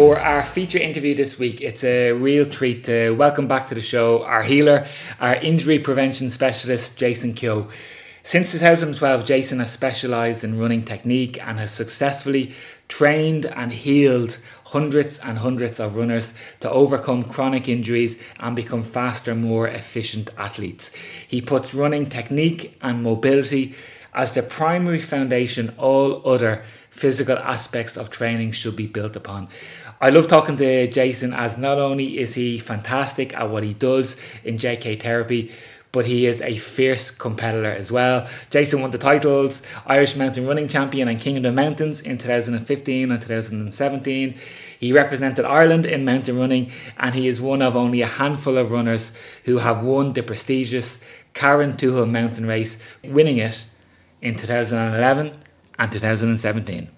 For our feature interview this week, it's a real treat to welcome back to the show our healer, our injury prevention specialist, Jason Keogh. Since 2012, Jason has specialised in running technique and has successfully trained and healed hundreds and hundreds of runners to overcome chronic injuries and become faster, more efficient athletes. He puts running technique and mobility as the primary foundation all other physical aspects of training should be built upon. I love talking to Jason as not only is he fantastic at what he does in JK therapy, but he is a fierce competitor as well. Jason won the titles Irish Mountain Running Champion and King of the Mountains in 2015 and 2017. He represented Ireland in mountain running, and he is one of only a handful of runners who have won the prestigious Karen Carrauntoohil Mountain Race, winning it in 2011 and 2017.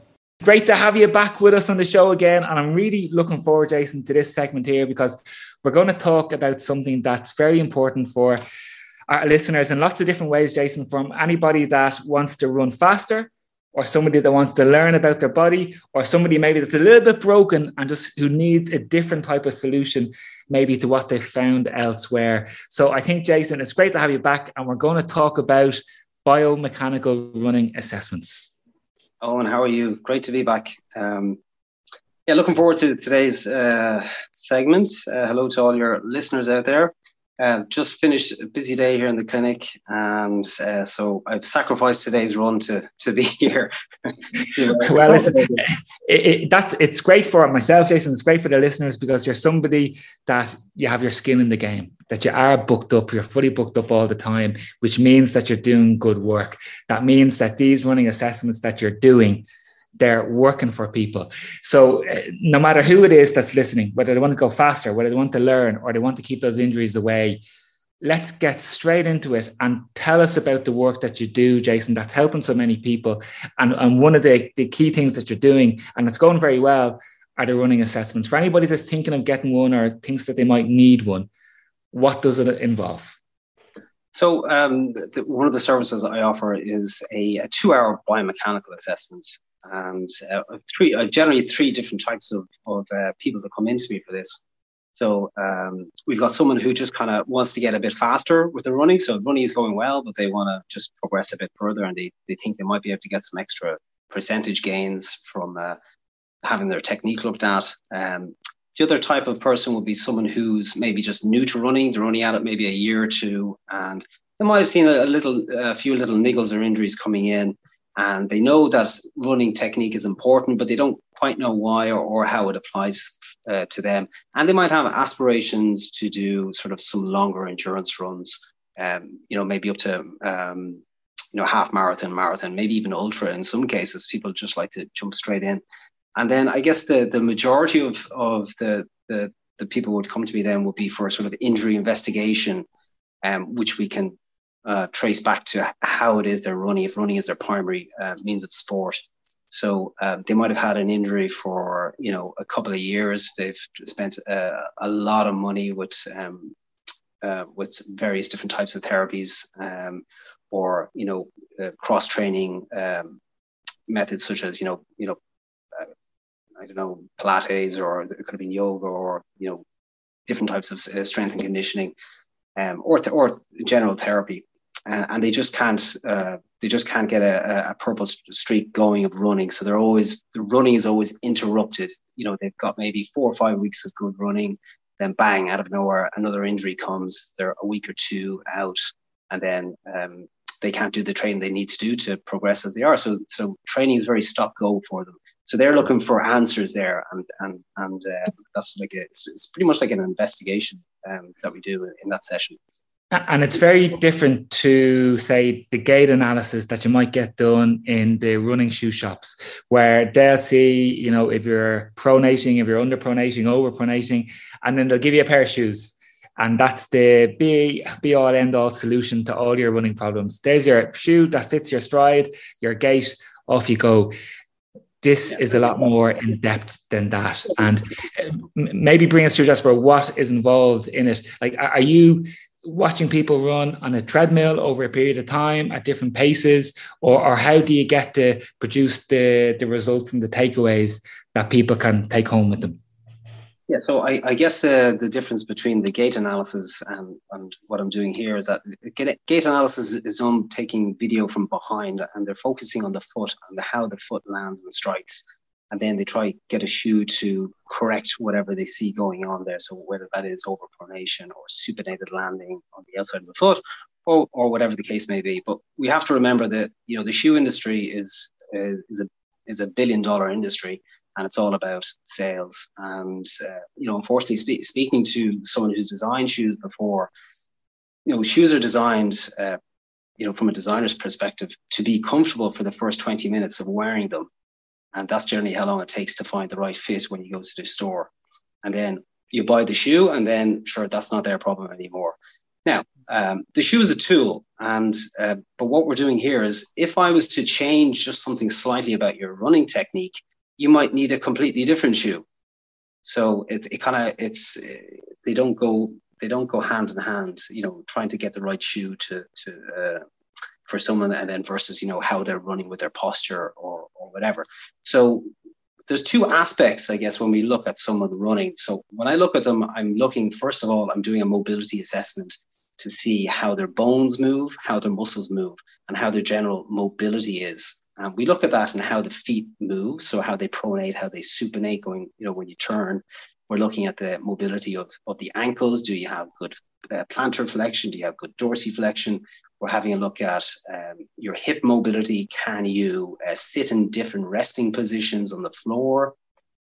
Great to have you back with us on the show again. And I'm really looking forward, Jason, to this segment here because we're going to talk about something that's very important for our listeners in lots of different ways, Jason, from anybody that wants to run faster or somebody that wants to learn about their body or somebody maybe that's a little bit broken and just who needs a different type of solution maybe to what they've found elsewhere. So I think, Jason, it's great to have you back. And we're going to talk about biomechanical running assessments. Owen, how are you? Great to be back. Um, yeah, looking forward to today's uh, segment. Uh, hello to all your listeners out there. Uh, just finished a busy day here in the clinic, and uh, so I've sacrificed today's run to to be here. well, listen, it, it, that's it's great for myself, Jason. It's great for the listeners because you're somebody that you have your skin in the game, that you are booked up, you're fully booked up all the time, which means that you're doing good work. That means that these running assessments that you're doing they're working for people. So uh, no matter who it is that's listening, whether they want to go faster, whether they want to learn, or they want to keep those injuries away, let's get straight into it and tell us about the work that you do, Jason, that's helping so many people. And, and one of the, the key things that you're doing, and it's going very well, are the running assessments. For anybody that's thinking of getting one or thinks that they might need one, what does it involve? So um, the, one of the services I offer is a, a two-hour biomechanical assessment and uh, three uh, generally three different types of, of uh, people that come into me for this. So um, we've got someone who just kind of wants to get a bit faster with the running. So running is going well, but they want to just progress a bit further, and they, they think they might be able to get some extra percentage gains from uh, having their technique looked at. Um, the other type of person would be someone who's maybe just new to running. They're only at it maybe a year or two, and they might have seen a, a little, a few little niggles or injuries coming in and they know that running technique is important, but they don't quite know why or, or how it applies uh, to them. And they might have aspirations to do sort of some longer endurance runs, um, you know, maybe up to um, you know half marathon, marathon, maybe even ultra. In some cases, people just like to jump straight in. And then I guess the the majority of of the the the people would come to me then would be for sort of injury investigation, um, which we can uh, trace back to how it is they're running, if running is their primary uh, means of sport. So um, they might have had an injury for you know a couple of years. They've spent uh, a lot of money with um, uh, with various different types of therapies, um, or you know uh, cross training um, methods such as you know you know uh, I don't know Pilates or it could have been yoga or you know different types of strength and conditioning, um, or th- or general therapy uh, and they just can't uh, they just can't get a, a purpose streak going of running. So they're always the running is always interrupted. You know, they've got maybe four or five weeks of good running, then bang, out of nowhere, another injury comes. They're a week or two out, and then um, they can't do the training they need to do to progress as they are. So so training is very stop go for them. So they're looking for answers there, and and and uh, that's like a, it's, it's pretty much like an investigation um, that we do in that session. And it's very different to, say, the gait analysis that you might get done in the running shoe shops, where they'll see, you know, if you're pronating, if you're under pronating, over pronating, and then they'll give you a pair of shoes. And that's the be, be all end all solution to all your running problems. There's your shoe that fits your stride, your gait, off you go this is a lot more in depth than that and uh, maybe bring us to just for what is involved in it like are you watching people run on a treadmill over a period of time at different paces, or, or how do you get to produce the, the results and the takeaways that people can take home with them? Yeah, so I, I guess uh, the difference between the gait analysis and, and what I'm doing here is that gait analysis is on taking video from behind and they're focusing on the foot and the, how the foot lands and strikes. And then they try to get a shoe to correct whatever they see going on there. So whether that is overpronation or supinated landing on the outside of the foot or, or whatever the case may be. But we have to remember that, you know, the shoe industry is, is, is a, is a billion dollar industry and it's all about sales. And uh, you know, unfortunately, spe- speaking to someone who's designed shoes before, you know, shoes are designed, uh, you know, from a designer's perspective, to be comfortable for the first twenty minutes of wearing them, and that's generally how long it takes to find the right fit when you go to the store. And then you buy the shoe, and then sure, that's not their problem anymore. Now, um, the shoe is a tool, and uh, but what we're doing here is, if I was to change just something slightly about your running technique, you might need a completely different shoe. So it, it kind of it's they don't go they don't go hand in hand. You know, trying to get the right shoe to to uh, for someone, and then versus you know how they're running with their posture or or whatever. So there's two aspects, I guess, when we look at someone running. So when I look at them, I'm looking first of all, I'm doing a mobility assessment to see how their bones move, how their muscles move, and how their general mobility is. And we look at that and how the feet move, so how they pronate, how they supinate going, you know, when you turn. We're looking at the mobility of, of the ankles. Do you have good uh, plantar flexion? Do you have good dorsiflexion? We're having a look at um, your hip mobility. Can you uh, sit in different resting positions on the floor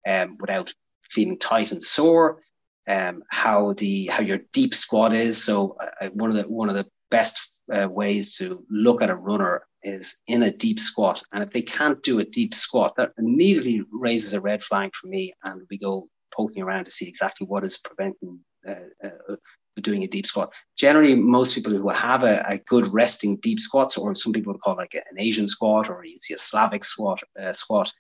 um, without feeling tight and sore? Um, how the how your deep squat is. So uh, one of the one of the best uh, ways to look at a runner is in a deep squat. And if they can't do a deep squat, that immediately raises a red flag for me. And we go poking around to see exactly what is preventing uh, uh, doing a deep squat. Generally, most people who have a, a, good resting deep squats, or some people would call like an Asian squat, or you see a Slavic squat, uh, squat,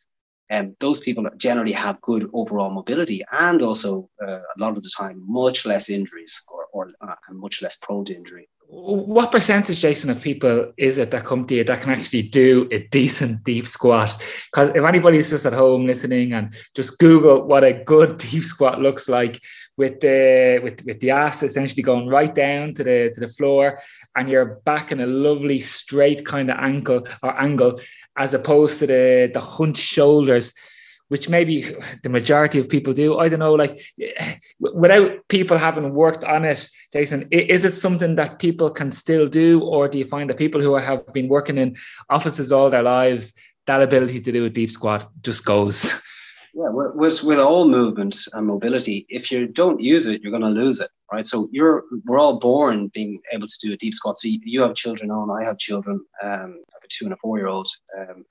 and um, those people generally have good overall mobility and also uh, a lot of the time much less injuries or, or uh, much less prone to injury what percentage, Jason, of people is it that come to you that can actually do a decent deep squat? Because if anybody's just at home listening and just Google what a good deep squat looks like, with the with, with the ass essentially going right down to the to the floor, and you're back in a lovely straight kind of ankle or angle, as opposed to the the hunched shoulders which maybe the majority of people do. I don't know, like without people having worked on it, Jason, is it something that people can still do, or do you find that people who have been working in offices all their lives, that ability to do a deep squat just goes? Yeah, with with all movement and mobility, if you don't use it, you're going to lose it, right? So you're we're all born being able to do a deep squat. So you, have children on, I have children. Um, I have a two and a four year old. Um,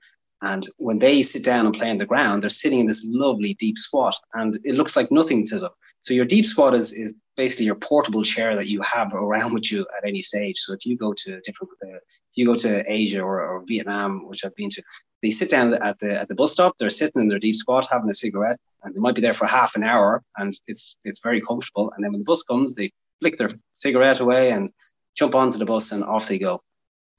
and when they sit down and play on the ground, they're sitting in this lovely deep squat, and it looks like nothing to them. So your deep squat is, is basically your portable chair that you have around with you at any stage. So if you go to different, uh, if you go to Asia or, or Vietnam, which I've been to, they sit down at the at the bus stop. They're sitting in their deep squat, having a cigarette, and they might be there for half an hour, and it's it's very comfortable. And then when the bus comes, they flick their cigarette away and jump onto the bus, and off they go.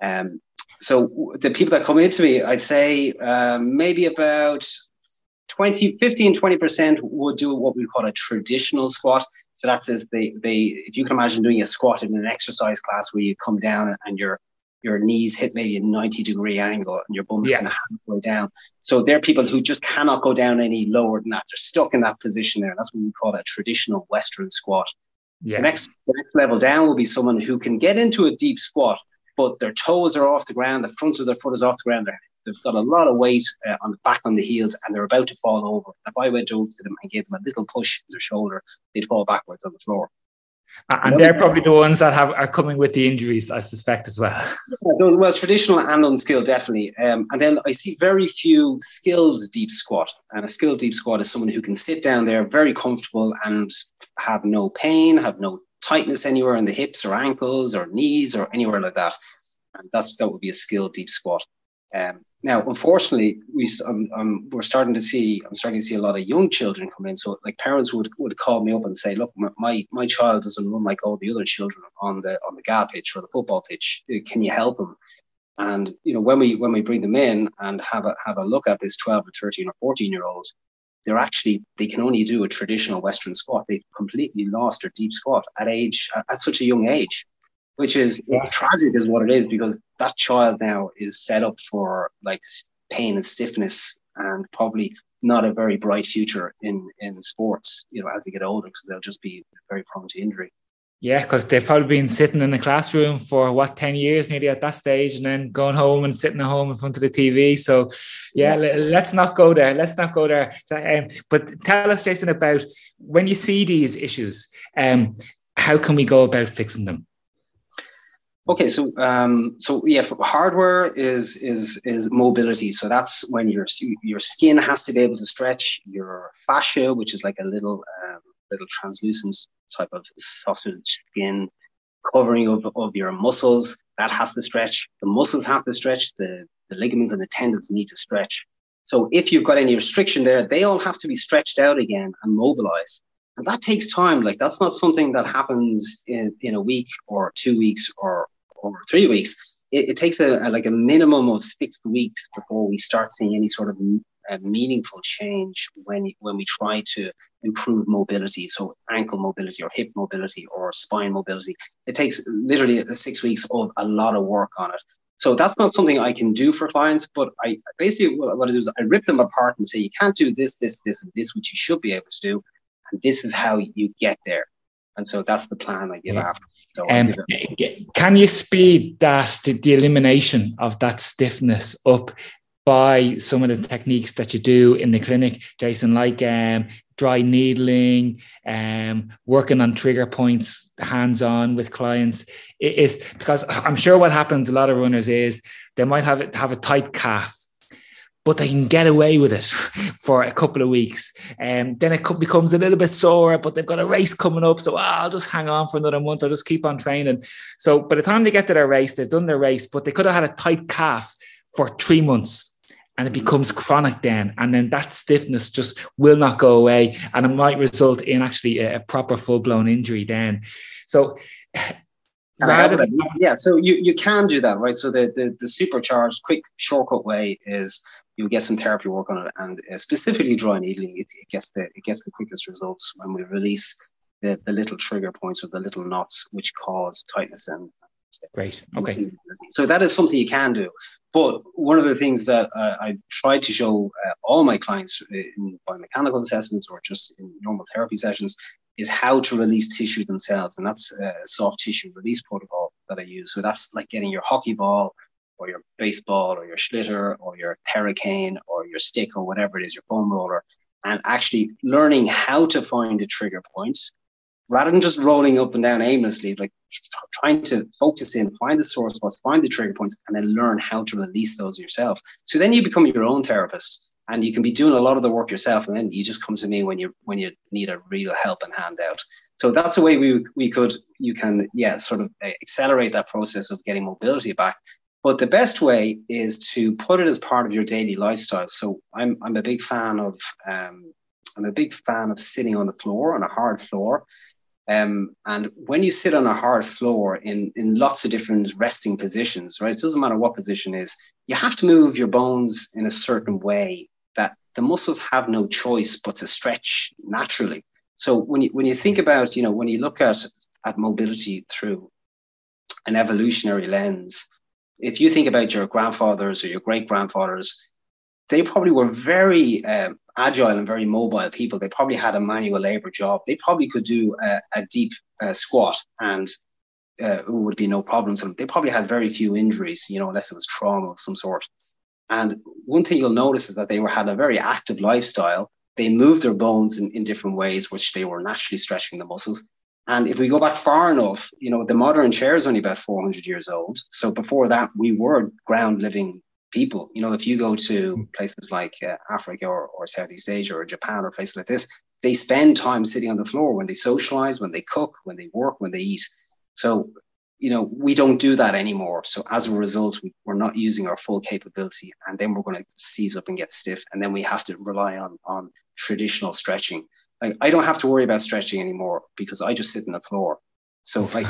Um, so the people that come into me, I'd say um, maybe about 20, 15, 20% would do what we call a traditional squat. So that says they, they, if you can imagine doing a squat in an exercise class where you come down and your, your knees hit maybe a 90 degree angle and your bum's yeah. kind of halfway down. So they're people who just cannot go down any lower than that. They're stuck in that position there. That's what we call a traditional Western squat. Yeah. The next, the next level down will be someone who can get into a deep squat, but their toes are off the ground, the front of their foot is off the ground. They've got a lot of weight uh, on the back on the heels, and they're about to fall over. If I went over to them and gave them a little push in their shoulder, they'd fall backwards on the floor. And they're probably the ones that have are coming with the injuries, I suspect, as well. well, traditional and unskilled, definitely. Um, and then I see very few skilled deep squat. And a skilled deep squat is someone who can sit down there very comfortable and have no pain, have no tightness anywhere in the hips or ankles or knees or anywhere like that. And that's that would be a skilled deep squat. Um, now, unfortunately, we um, um, we're starting to see I'm starting to see a lot of young children come in. So, like parents would, would call me up and say, "Look, my my child doesn't run like all the other children on the on the GAA pitch or the football pitch. Uh, can you help him?" And you know, when we when we bring them in and have a have a look at this 12 or 13 or 14 year old, they're actually they can only do a traditional Western squat. They've completely lost their deep squat at age at, such a young age which is yeah. it's tragic is what it is because that child now is set up for like pain and stiffness and probably not a very bright future in in sports you know as they get older because they'll just be very prone to injury yeah because they've probably been sitting in the classroom for what 10 years nearly at that stage and then going home and sitting at home in front of the tv so yeah, yeah. let's not go there let's not go there um, but tell us jason about when you see these issues um, how can we go about fixing them Okay, so um, so yeah, hardware is is is mobility. So that's when your your skin has to be able to stretch. Your fascia, which is like a little um, little translucent type of sausage skin covering of, of your muscles, that has to stretch. The muscles have to stretch. The the ligaments and the tendons need to stretch. So if you've got any restriction there, they all have to be stretched out again and mobilized. And that takes time. Like that's not something that happens in, in a week or two weeks or over three weeks, it, it takes a, a, like a minimum of six weeks before we start seeing any sort of a meaningful change when when we try to improve mobility so ankle mobility or hip mobility or spine mobility. It takes literally six weeks of a lot of work on it. So that's not something i can do for clients but i basically what i do is i rip them apart and say you can't do this this this and this which you should be able to do and this is how you get there. And so that's the plan i give yeah. after. Um, can you speed that the, the elimination of that stiffness up by some of the techniques that you do in the clinic, Jason, like um, dry needling, um, working on trigger points, hands on with clients. It is because I'm sure what happens a lot of runners is they might have it, have a tight calf but they can get away with it for a couple of weeks. And um, then it becomes a little bit sore, but they've got a race coming up. So oh, I'll just hang on for another month. I'll just keep on training. So by the time they get to their race, they've done their race, but they could have had a tight calf for three months and it becomes chronic then and then that stiffness just will not go away and it might result in actually a, a proper full-blown injury then so than, yeah so you, you can do that right so the, the the supercharged quick shortcut way is you get some therapy work on it, and uh, specifically dry needling, it, it, gets the it gets the quickest results when we release the, the little trigger points or the little knots which cause tightness and. Great. Okay. So that is something you can do. But one of the things that uh, I try to show uh, all my clients uh, in biomechanical assessments or just in normal therapy sessions is how to release tissue themselves. And that's a soft tissue release protocol that I use. So that's like getting your hockey ball or your baseball or your schlitter or your Theracane or your stick or whatever it is, your foam roller, and actually learning how to find the trigger points rather than just rolling up and down aimlessly, like trying to focus in, find the source spots, find the trigger points, and then learn how to release those yourself. So then you become your own therapist and you can be doing a lot of the work yourself and then you just come to me when you when you need a real help and handout so that's a way we we could you can yeah sort of accelerate that process of getting mobility back but the best way is to put it as part of your daily lifestyle. So I'm, I'm a big fan of um, I'm a big fan of sitting on the floor on a hard floor. Um, and when you sit on a hard floor in, in lots of different resting positions, right? It doesn't matter what position is, you have to move your bones in a certain way that the muscles have no choice but to stretch naturally. So when you when you think about, you know, when you look at at mobility through an evolutionary lens, if you think about your grandfathers or your great grandfathers, they probably were very um, agile and very mobile people. They probably had a manual labor job. They probably could do a, a deep uh, squat and uh, it would be no problem them. They probably had very few injuries, you know, unless it was trauma of some sort. And one thing you'll notice is that they were had a very active lifestyle. They moved their bones in, in different ways, which they were naturally stretching the muscles. And if we go back far enough, you know, the modern chair is only about 400 years old. So before that, we were ground living people. You know, if you go to hmm. places like uh, Africa or, or Southeast Asia or Japan or places like this, they spend time sitting on the floor when they socialize, when they cook, when they work, when they eat. So you know, we don't do that anymore. So as a result, we, we're not using our full capability, and then we're going to seize up and get stiff, and then we have to rely on on traditional stretching. Like I don't have to worry about stretching anymore because I just sit on the floor. So like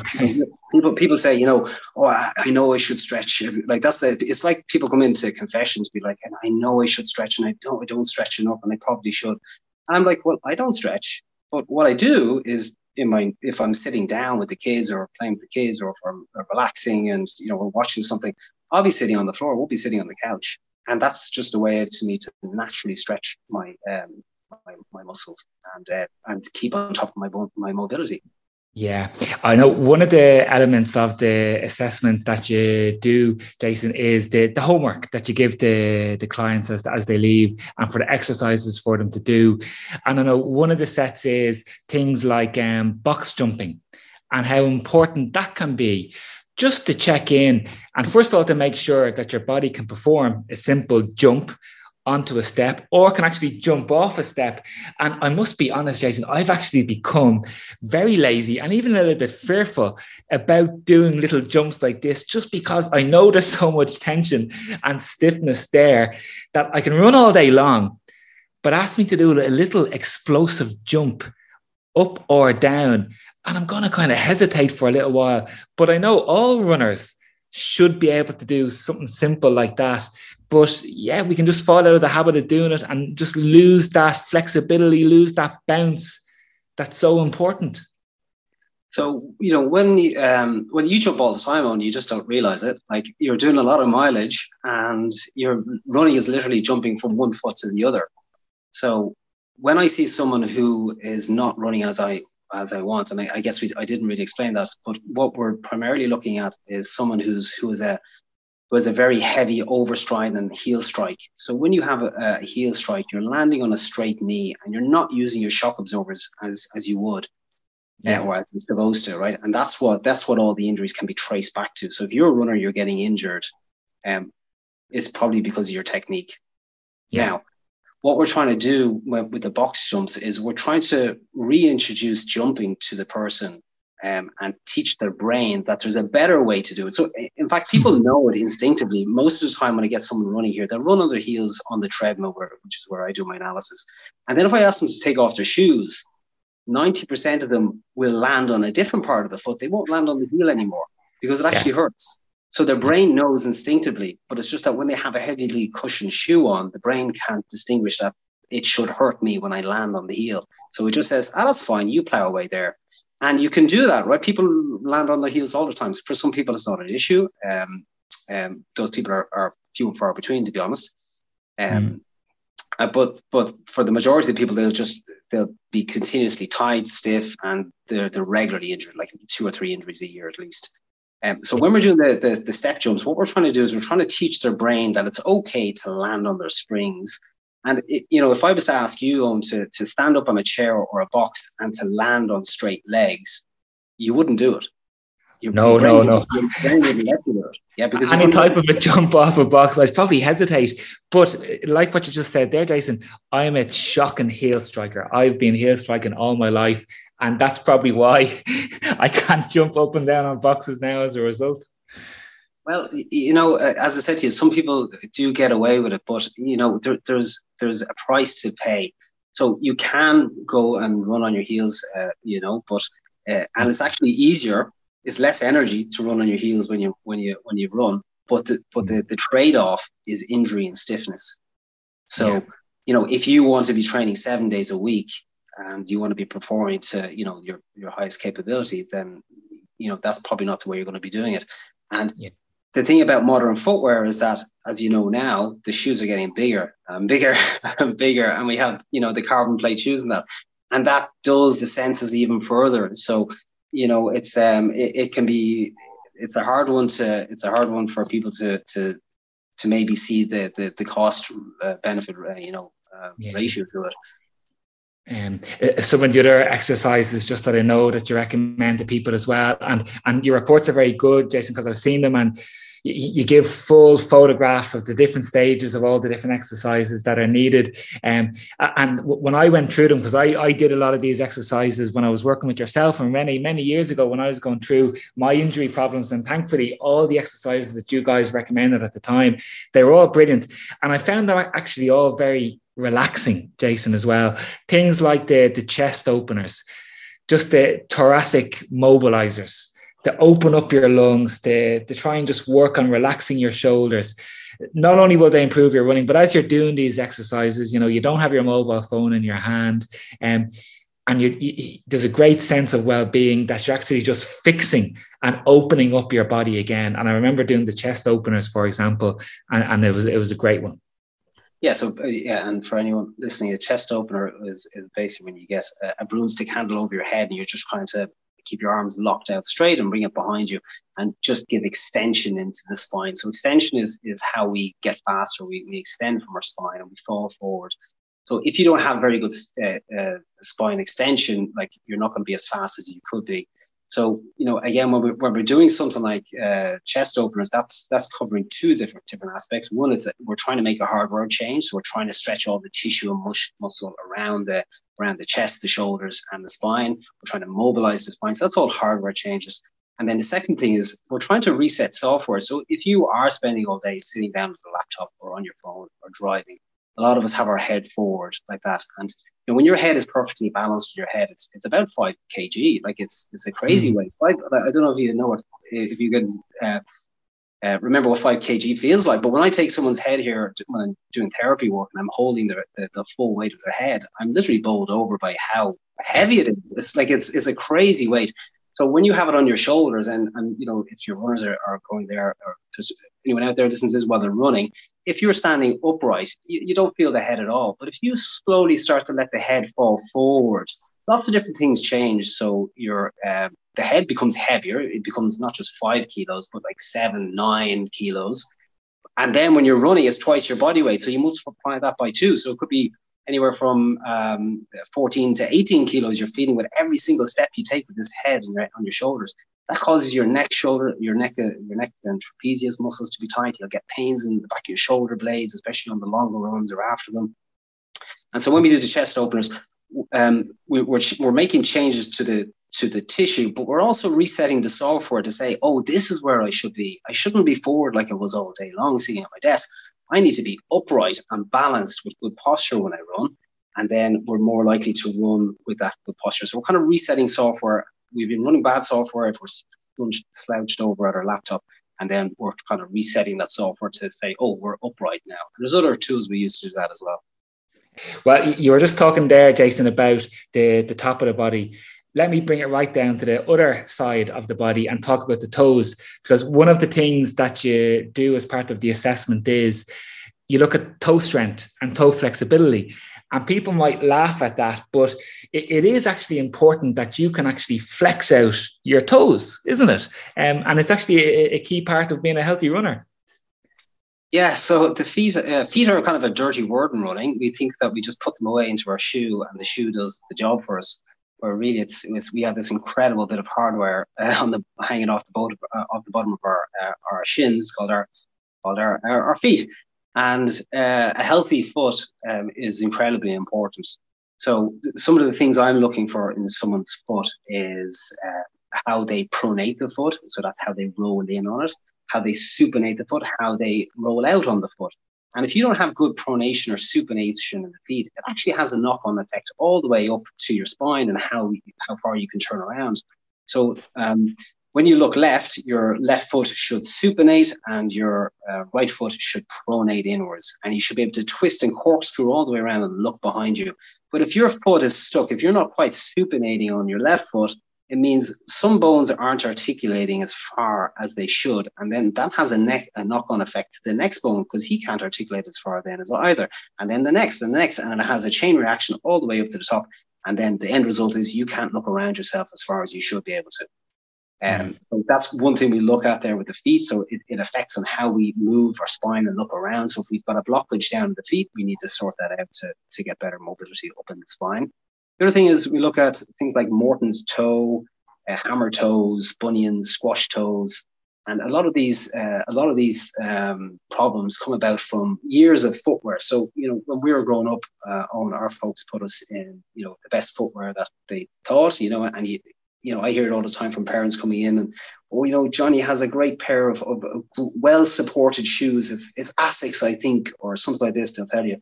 people people say, you know, oh, I, I, know I should stretch. Like that's the. It's like people come into confession to be like, I know I should stretch, and I don't. I don't stretch enough, and I probably should. And I'm like, well, I don't stretch, but what I do is in my if I'm sitting down with the kids or playing with the kids or if I'm relaxing and you know we're watching something, I'll be sitting on the floor. I won't be sitting on the couch, and that's just a way to me to naturally stretch my um, my, my muscles and uh, and keep on top of my bone, my mobility. Yeah, I know one of the elements of the assessment that you do, Jason, is the, the homework that you give the, the clients as, as they leave and for the exercises for them to do. And I know one of the sets is things like um, box jumping and how important that can be just to check in and first of all to make sure that your body can perform a simple jump onto a step or can actually jump off a step. And I must be honest, Jason, I've actually become very lazy and even a little bit fearful about doing little jumps like this just because I know there's so much tension and stiffness there that I can run all day long. But ask me to do a little explosive jump up or down. And I'm going to kind of hesitate for a little while. But I know all runners should be able to do something simple like that. But yeah, we can just fall out of the habit of doing it and just lose that flexibility, lose that bounce that's so important. So you know when you, um, when you jump all the time on, you just don't realize it. Like you're doing a lot of mileage, and your running is literally jumping from one foot to the other. So when I see someone who is not running as I as I want. And I, I guess we, I didn't really explain that, but what we're primarily looking at is someone who's who is a who has a very heavy overstride and heel strike. So when you have a, a, heel strike, you're landing on a straight knee and you're not using your shock absorbers as as you would. Uh, yeah. Uh, or as you're supposed to, right? And that's what that's what all the injuries can be traced back to. So if you're a runner, you're getting injured, um, it's probably because of your technique. Yeah. Now, what we're trying to do with the box jumps is we're trying to reintroduce jumping to the person um, and teach their brain that there's a better way to do it. So, in fact, people know it instinctively. Most of the time, when I get someone running here, they'll run on their heels on the treadmill, where, which is where I do my analysis. And then, if I ask them to take off their shoes, 90% of them will land on a different part of the foot. They won't land on the heel anymore because it actually yeah. hurts. So their brain knows instinctively, but it's just that when they have a heavily cushioned shoe on, the brain can't distinguish that it should hurt me when I land on the heel. So it just says, ah, that's fine, you plow away there. And you can do that, right? People land on their heels all the time. So for some people, it's not an issue. Um, um, those people are, are few and far between, to be honest. Um, mm. uh, but but for the majority of the people, they'll just they'll be continuously tied, stiff, and they're they're regularly injured, like two or three injuries a year at least. Um, so when we're doing the, the, the step jumps, what we're trying to do is we're trying to teach their brain that it's okay to land on their springs. And it, you know, if I was to ask you Owen, to to stand up on a chair or a box and to land on straight legs, you wouldn't do it. Your no, no, no. Yeah, because any type of a jump off a box, I'd probably hesitate. But uh, like what you just said there, Jason, I'm a shocking heel striker. I've been heel striking all my life, and that's probably why I can't jump up and down on boxes now as a result. Well, you know, uh, as I said to you, some people do get away with it, but you know, there, there's there's a price to pay. So you can go and run on your heels, uh, you know, but uh, and it's actually easier. It's less energy to run on your heels when you when you when you run, but the, but the, the trade off is injury and stiffness. So yeah. you know, if you want to be training seven days a week, and you want to be performing to you know your your highest capability, then you know that's probably not the way you're going to be doing it. And yeah. The thing about modern footwear is that, as you know now, the shoes are getting bigger and bigger and bigger, and we have you know the carbon plate shoes and that, and that does the senses even further. So you know it's um it, it can be it's a hard one to it's a hard one for people to to to maybe see the the, the cost uh, benefit uh, you know uh, yeah. ratio to it um, some of the other exercises, just that I know that you recommend to people as well, and and your reports are very good, Jason, because I've seen them, and you, give full photographs of the different stages of all the different exercises that are needed. Um, and when I went through them, because I, I did a lot of these exercises when I was working with yourself and many, many years ago when I was going through my injury problems. And thankfully, all the exercises that you guys recommended at the time, they were all brilliant. And I found them actually all very relaxing, Jason, as well. Things like the, the chest openers, just the thoracic mobilizers to open up your lungs, to, to try and just work on relaxing your shoulders. Not only will they improve your running, but as you're doing these exercises, you know, you don't have your mobile phone in your hand. Um, and you, you, there's a great sense of well-being that you're actually just fixing and opening up your body again. And I remember doing the chest openers, for example, and, and it was it was a great one. Yeah, so uh, yeah, and for anyone listening, a chest opener is, is basically when you get a, a broomstick handle over your head and you're just trying to keep your arms locked out straight and bring it behind you and just give extension into the spine. So extension is is how we get faster. We, we extend from our spine and we fall forward. So if you don't have very good uh, uh, spine extension, like you're not going to be as fast as you could be. So you know, again, when we're, when we're doing something like uh, chest openers, that's that's covering two different different aspects. One is that we're trying to make a hardware change, so we're trying to stretch all the tissue and muscle around the around the chest, the shoulders, and the spine. We're trying to mobilize the spine. So that's all hardware changes. And then the second thing is we're trying to reset software. So if you are spending all day sitting down at the laptop or on your phone or driving, a lot of us have our head forward like that. And know, when your head is perfectly balanced in your head, it's it's about five kg. Like it's it's a crazy mm. weight. Five, I don't know if you know if, if you can uh, uh, remember what five kg feels like. But when I take someone's head here when I'm doing therapy work and I'm holding the, the, the full weight of their head, I'm literally bowled over by how heavy it is. It's like it's it's a crazy weight. So when you have it on your shoulders, and, and you know if your runners are, are going there, or anyone out there listening while they're running, if you're standing upright, you, you don't feel the head at all. But if you slowly start to let the head fall forward, lots of different things change. So your uh, the head becomes heavier. It becomes not just five kilos, but like seven, nine kilos. And then when you're running, it's twice your body weight. So you multiply that by two. So it could be anywhere from um, 14 to 18 kilos you're feeling with every single step you take with this head and on your shoulders. That causes your neck, shoulder, your neck, uh, your neck and trapezius muscles to be tight. You'll get pains in the back of your shoulder blades, especially on the longer runs or after them. And so when we do the chest openers, um, we, we're, we're making changes to the to the tissue, but we're also resetting the software to say, oh, this is where I should be. I shouldn't be forward like I was all day long sitting at my desk. I need to be upright and balanced with good posture when I run. And then we're more likely to run with that good posture. So we're kind of resetting software. We've been running bad software if we're slouched over at our laptop. And then we're kind of resetting that software to say, oh, we're upright now. And there's other tools we use to do that as well. Well, you were just talking there, Jason, about the, the top of the body let me bring it right down to the other side of the body and talk about the toes. Because one of the things that you do as part of the assessment is you look at toe strength and toe flexibility. And people might laugh at that, but it, it is actually important that you can actually flex out your toes, isn't it? Um, and it's actually a, a, key part of being a healthy runner. Yeah, so the feet uh, feet are kind of a dirty word in running. We think that we just put them away into our shoe, and the shoe does the job for us where really it's, it's we have this incredible bit of hardware uh, on the hanging off the bottom uh, off the bottom of our uh, our shins called our called our our, our feet, and uh, a healthy foot um, is incredibly important. So some of the things I'm looking for in someone's foot is uh, how they pronate the foot, so that's how they roll in on it, how they supinate the foot, how they roll out on the foot. And if you don't have good pronation or supination in the feet, it actually has a knock-on effect all the way up to your spine and how how far you can turn around. So um, when you look left, your left foot should supinate and your uh, right foot should pronate inwards. And you should be able to twist and corkscrew all the way around and look behind you. But if your foot is stuck, if you're not quite supinating on your left foot, it means some bones aren't articulating as far as they should. And then that has a, neck, a knock on effect to the next bone because he can't articulate as far then as either. And then the next and the next, and it has a chain reaction all the way up to the top. And then the end result is you can't look around yourself as far as you should be able to. Um, mm. so that's one thing we look at there with the feet. So it, it affects on how we move our spine and look around. So if we've got a blockage down in the feet, we need to sort that out to, to get better mobility up in the spine. The other thing is we look at things like Morton's toe, uh, hammer toes, bunions, squash toes, and a lot of these uh, a lot of these um, problems come about from years of footwear. So you know when we were growing up, uh, on our folks put us in you know the best footwear that they thought. You know, and you you know I hear it all the time from parents coming in and oh you know Johnny has a great pair of, of, well supported shoes. It's it's Asics I think or something like this. They'll tell you.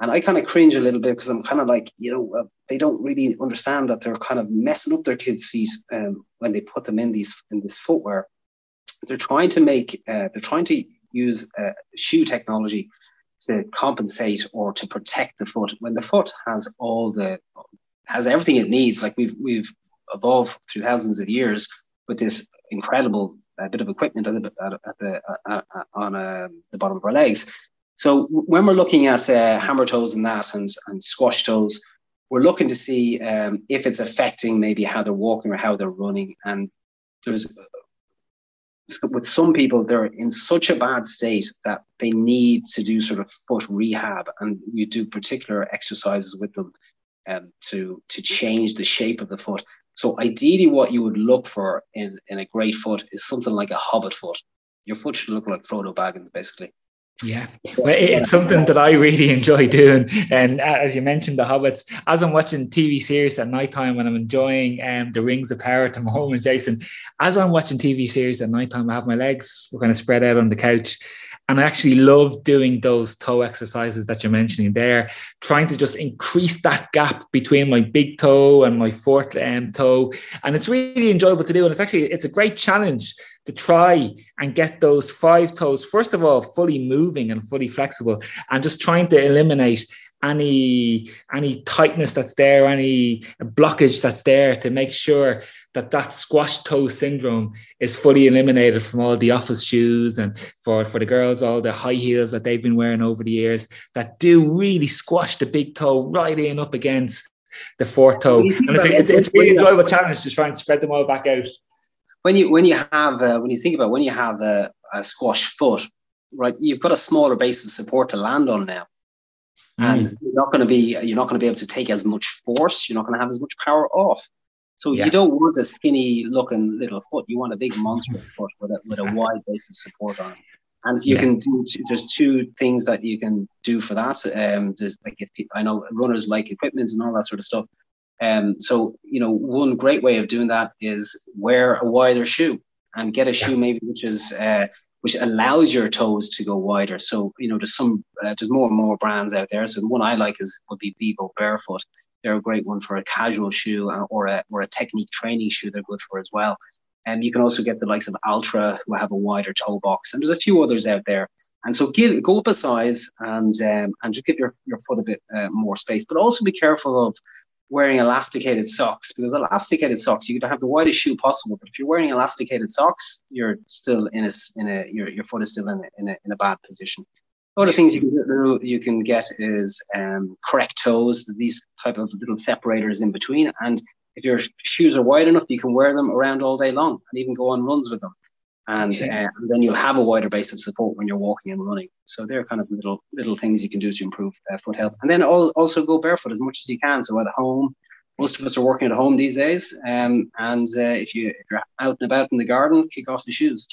And I kind of cringe a little bit because I'm kind of like, you know, uh, they don't really understand that they're kind of messing up their kids' feet um, when they put them in these in this footwear. They're trying to make uh, they're trying to use uh, shoe technology to compensate or to protect the foot when the foot has all the has everything it needs. Like we've we've evolved through thousands of years with this incredible uh, bit of equipment at the, at the uh, uh, on uh, the bottom of our legs so when we're looking at hammer toes and that and, and squash toes we're looking to see um, if it's affecting maybe how they're walking or how they're running and there's with some people, they're in such a bad state that they need to do sort of foot rehab, and you do particular exercises with them um, to to change the shape of the foot. So ideally, what you would look for in, in a great foot is something like a hobbit foot. Your foot should look like Frodo Baggins, basically. Yeah, well, it's something that I really enjoy doing. And as you mentioned, the Hobbits, as I'm watching TV series at nighttime when I'm enjoying um, the Rings of Power to home and Jason, as I'm watching TV series at nighttime, I have my legs kind of spread out on the couch. And I actually love doing those toe exercises that you're mentioning there, trying to just increase that gap between my big toe and my fourth um, toe. And it's really enjoyable to do. And it's actually, it's a great challenge to try and get those five toes, first of all, fully moving and fully flexible, and just trying to eliminate any any tightness that's there, any blockage that's there to make sure that that squash toe syndrome is fully eliminated from all the office shoes and for for the girls all the high heels that they've been wearing over the years that do really squash the big toe right in up against the fourth toe. And it's, it's, it's a really enjoyable challenge to try and spread them all back out when you when you have uh, when you think about when you have a, a, squash foot, right? You've got a smaller base of support to land on now, mm. and you're not going to be you're not going to be able to take as much force. You're not going to have as much power off. So yeah. you don't want a skinny looking little foot. You want a big monstrous foot with a with a wide base of support on it. And you yeah. can do there's two things that you can do for that. Um, there's like if I know runners like equipment and all that sort of stuff. Um, so, you know, one great way of doing that is wear a wider shoe and get a shoe maybe which is uh, which allows your toes to go wider. So, you know, there's some uh, there's more and more brands out there. So the one I like is would be Vivo Barefoot. They're a great one for a casual shoe or a or a technique training shoe. They're good for as well. And you can also get the likes of Altra, who have a wider toe box, and there's a few others out there. And so give go up a size and um, and just give your, your foot a bit uh, more space, but also be careful of wearing elasticated socks because elasticated socks you could have the widest shoe possible but if you're wearing elasticated socks you're still in a in a your, your foot is still in a, in a, in a bad position. Other things you can do, you can get is um, correct toes these type of little separators in between and if your shoes are wide enough you can wear them around all day long and even go on runs with them and, uh, and then you'll have a wider base of support when you're walking and running. So they're kind of little little things you can do to improve uh, foot health, and then also go barefoot as much as you can. So at home, most of us are working at home these days, um, and uh, if you if you're out and about in the garden, kick off the shoes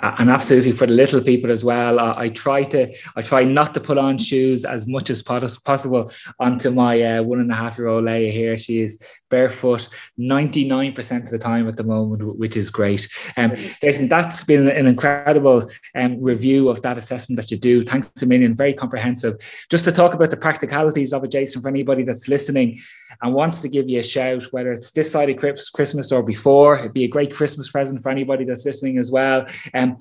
and absolutely for the little people as well. I, I, try to I try not to put on shoes as much as possible onto my uh, one and a half year old Leia here. She is barefoot 99% of the time at the moment, which is great. Um, Jason, that's been an incredible um, review of that assessment that you do. Thanks a million, very comprehensive. Just to talk about the practicalities of it, Jason, for anybody that's listening and wants to give you a shout, whether it's this side of Christmas or before, it'd be a great Christmas present for anybody that's listening as well. Um,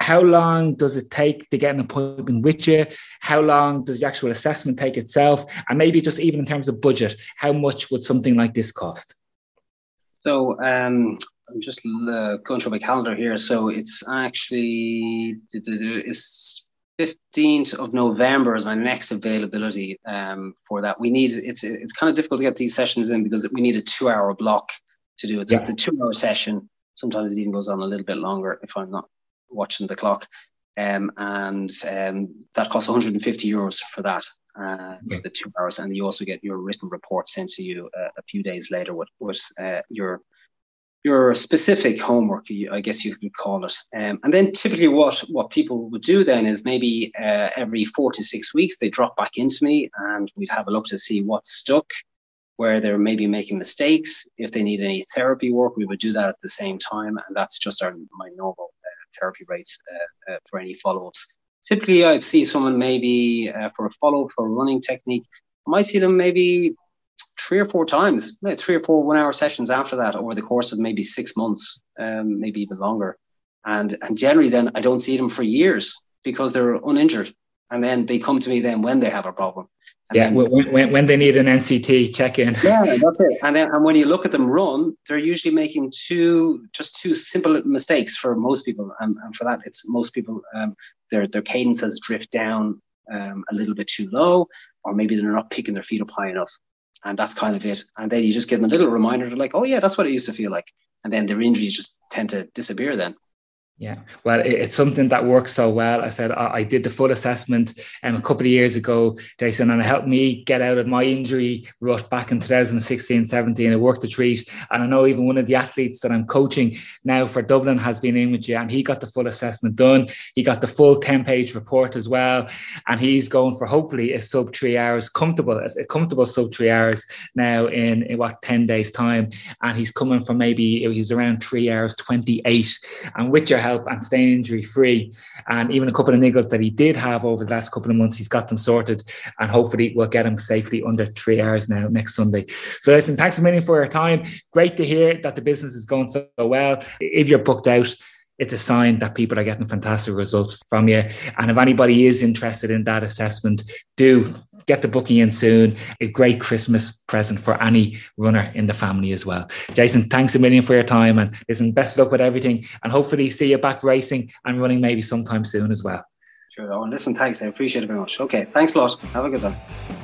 how long does it take to get an appointment with you? How long does the actual assessment take itself? And maybe just even in terms of budget, how much would something like this cost? So um, I'm just uh, going through my calendar here. So it's actually it's 15th of November is my next availability um, for that. We need it's it's kind of difficult to get these sessions in because we need a two hour block to do it. So yeah. it's a two hour session. Sometimes it even goes on a little bit longer if I'm not watching the clock. Um, and um, that costs 150 euros for that, uh, the two hours. And you also get your written report sent to you uh, a few days later with, with uh, your your specific homework, I guess you could call it. Um, and then typically what, what people would do then is maybe uh, every four to six weeks, they drop back into me and we'd have a look to see what's stuck, where they're maybe making mistakes. If they need any therapy work, we would do that at the same time. And that's just our, my normal uh, therapy rates uh, for any follow-ups. Typically, I'd see someone maybe uh, for a follow for a running technique. I might see them maybe three or four times, three or four one-hour sessions after that over the course of maybe six months, um, maybe even longer. And and generally, then I don't see them for years because they're uninjured, and then they come to me then when they have a problem. And yeah, then, when, when they need an NCT check in. yeah, that's it. And then and when you look at them run, they're usually making two just two simple mistakes for most people, and, and for that, it's most people um, their their cadences drift down um, a little bit too low, or maybe they're not picking their feet up high enough and that's kind of it. And then you just give them a little reminder like, oh yeah, that's what it used to feel like. And then their injuries just tend to disappear then. Yeah, well, it's something that works so well. I said I, did the full assessment um, a couple of years ago, Jason, and it helped me get out of my injury rut back in 2016, 17. It worked a treat. And I know even one of the athletes that I'm coaching now for Dublin has been in with you, and he got the full assessment done. He got the full 10 page report as well. And he's going for hopefully a sub three hours, comfortable, a comfortable sub three hours now in, in what, 10 days' time. And he's coming from maybe, he was around three hours, 28. And with your help and staying injury free. And even a couple of niggles that he did have over the last couple of months, he's got them sorted and hopefully we'll get him safely under three hours now next Sunday. So listen, thanks a million for your time. Great to hear that the business is going so well. If you're booked out, it's a sign that people are getting fantastic results from you. And if anybody is interested in that assessment, do get the booking in soon. A great Christmas present for any runner in the family as well. Jason, thanks a million for your time and listen, best of luck with everything. And hopefully see you back racing and running maybe sometime soon as well. Sure. Listen, thanks. I appreciate it very much. Okay. Thanks a lot. Have a good time.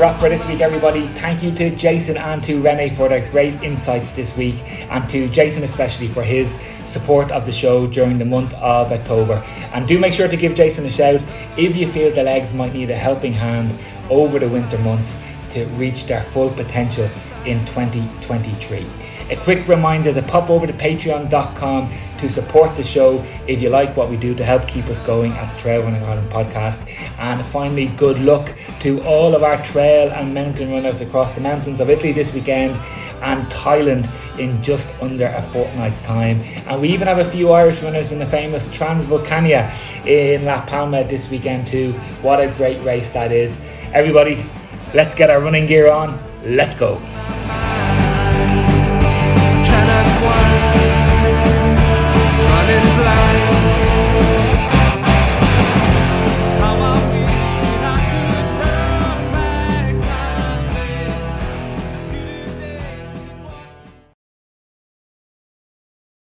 Wrap for this week, everybody. Thank you to Jason and to Renee for their great insights this week, and to Jason especially for his support of the show during the month of October. And do make sure to give Jason a shout if you feel the legs might need a helping hand over the winter months to reach their full potential in 2023. A quick reminder to pop over to patreon.com to support the show if you like what we do to help keep us going at the Trail Running Ireland podcast. And finally, good luck to all of our trail and mountain runners across the mountains of Italy this weekend and Thailand in just under a fortnight's time. And we even have a few Irish runners in the famous Transvulcania in La Palma this weekend too. What a great race that is. Everybody, let's get our running gear on. Let's go.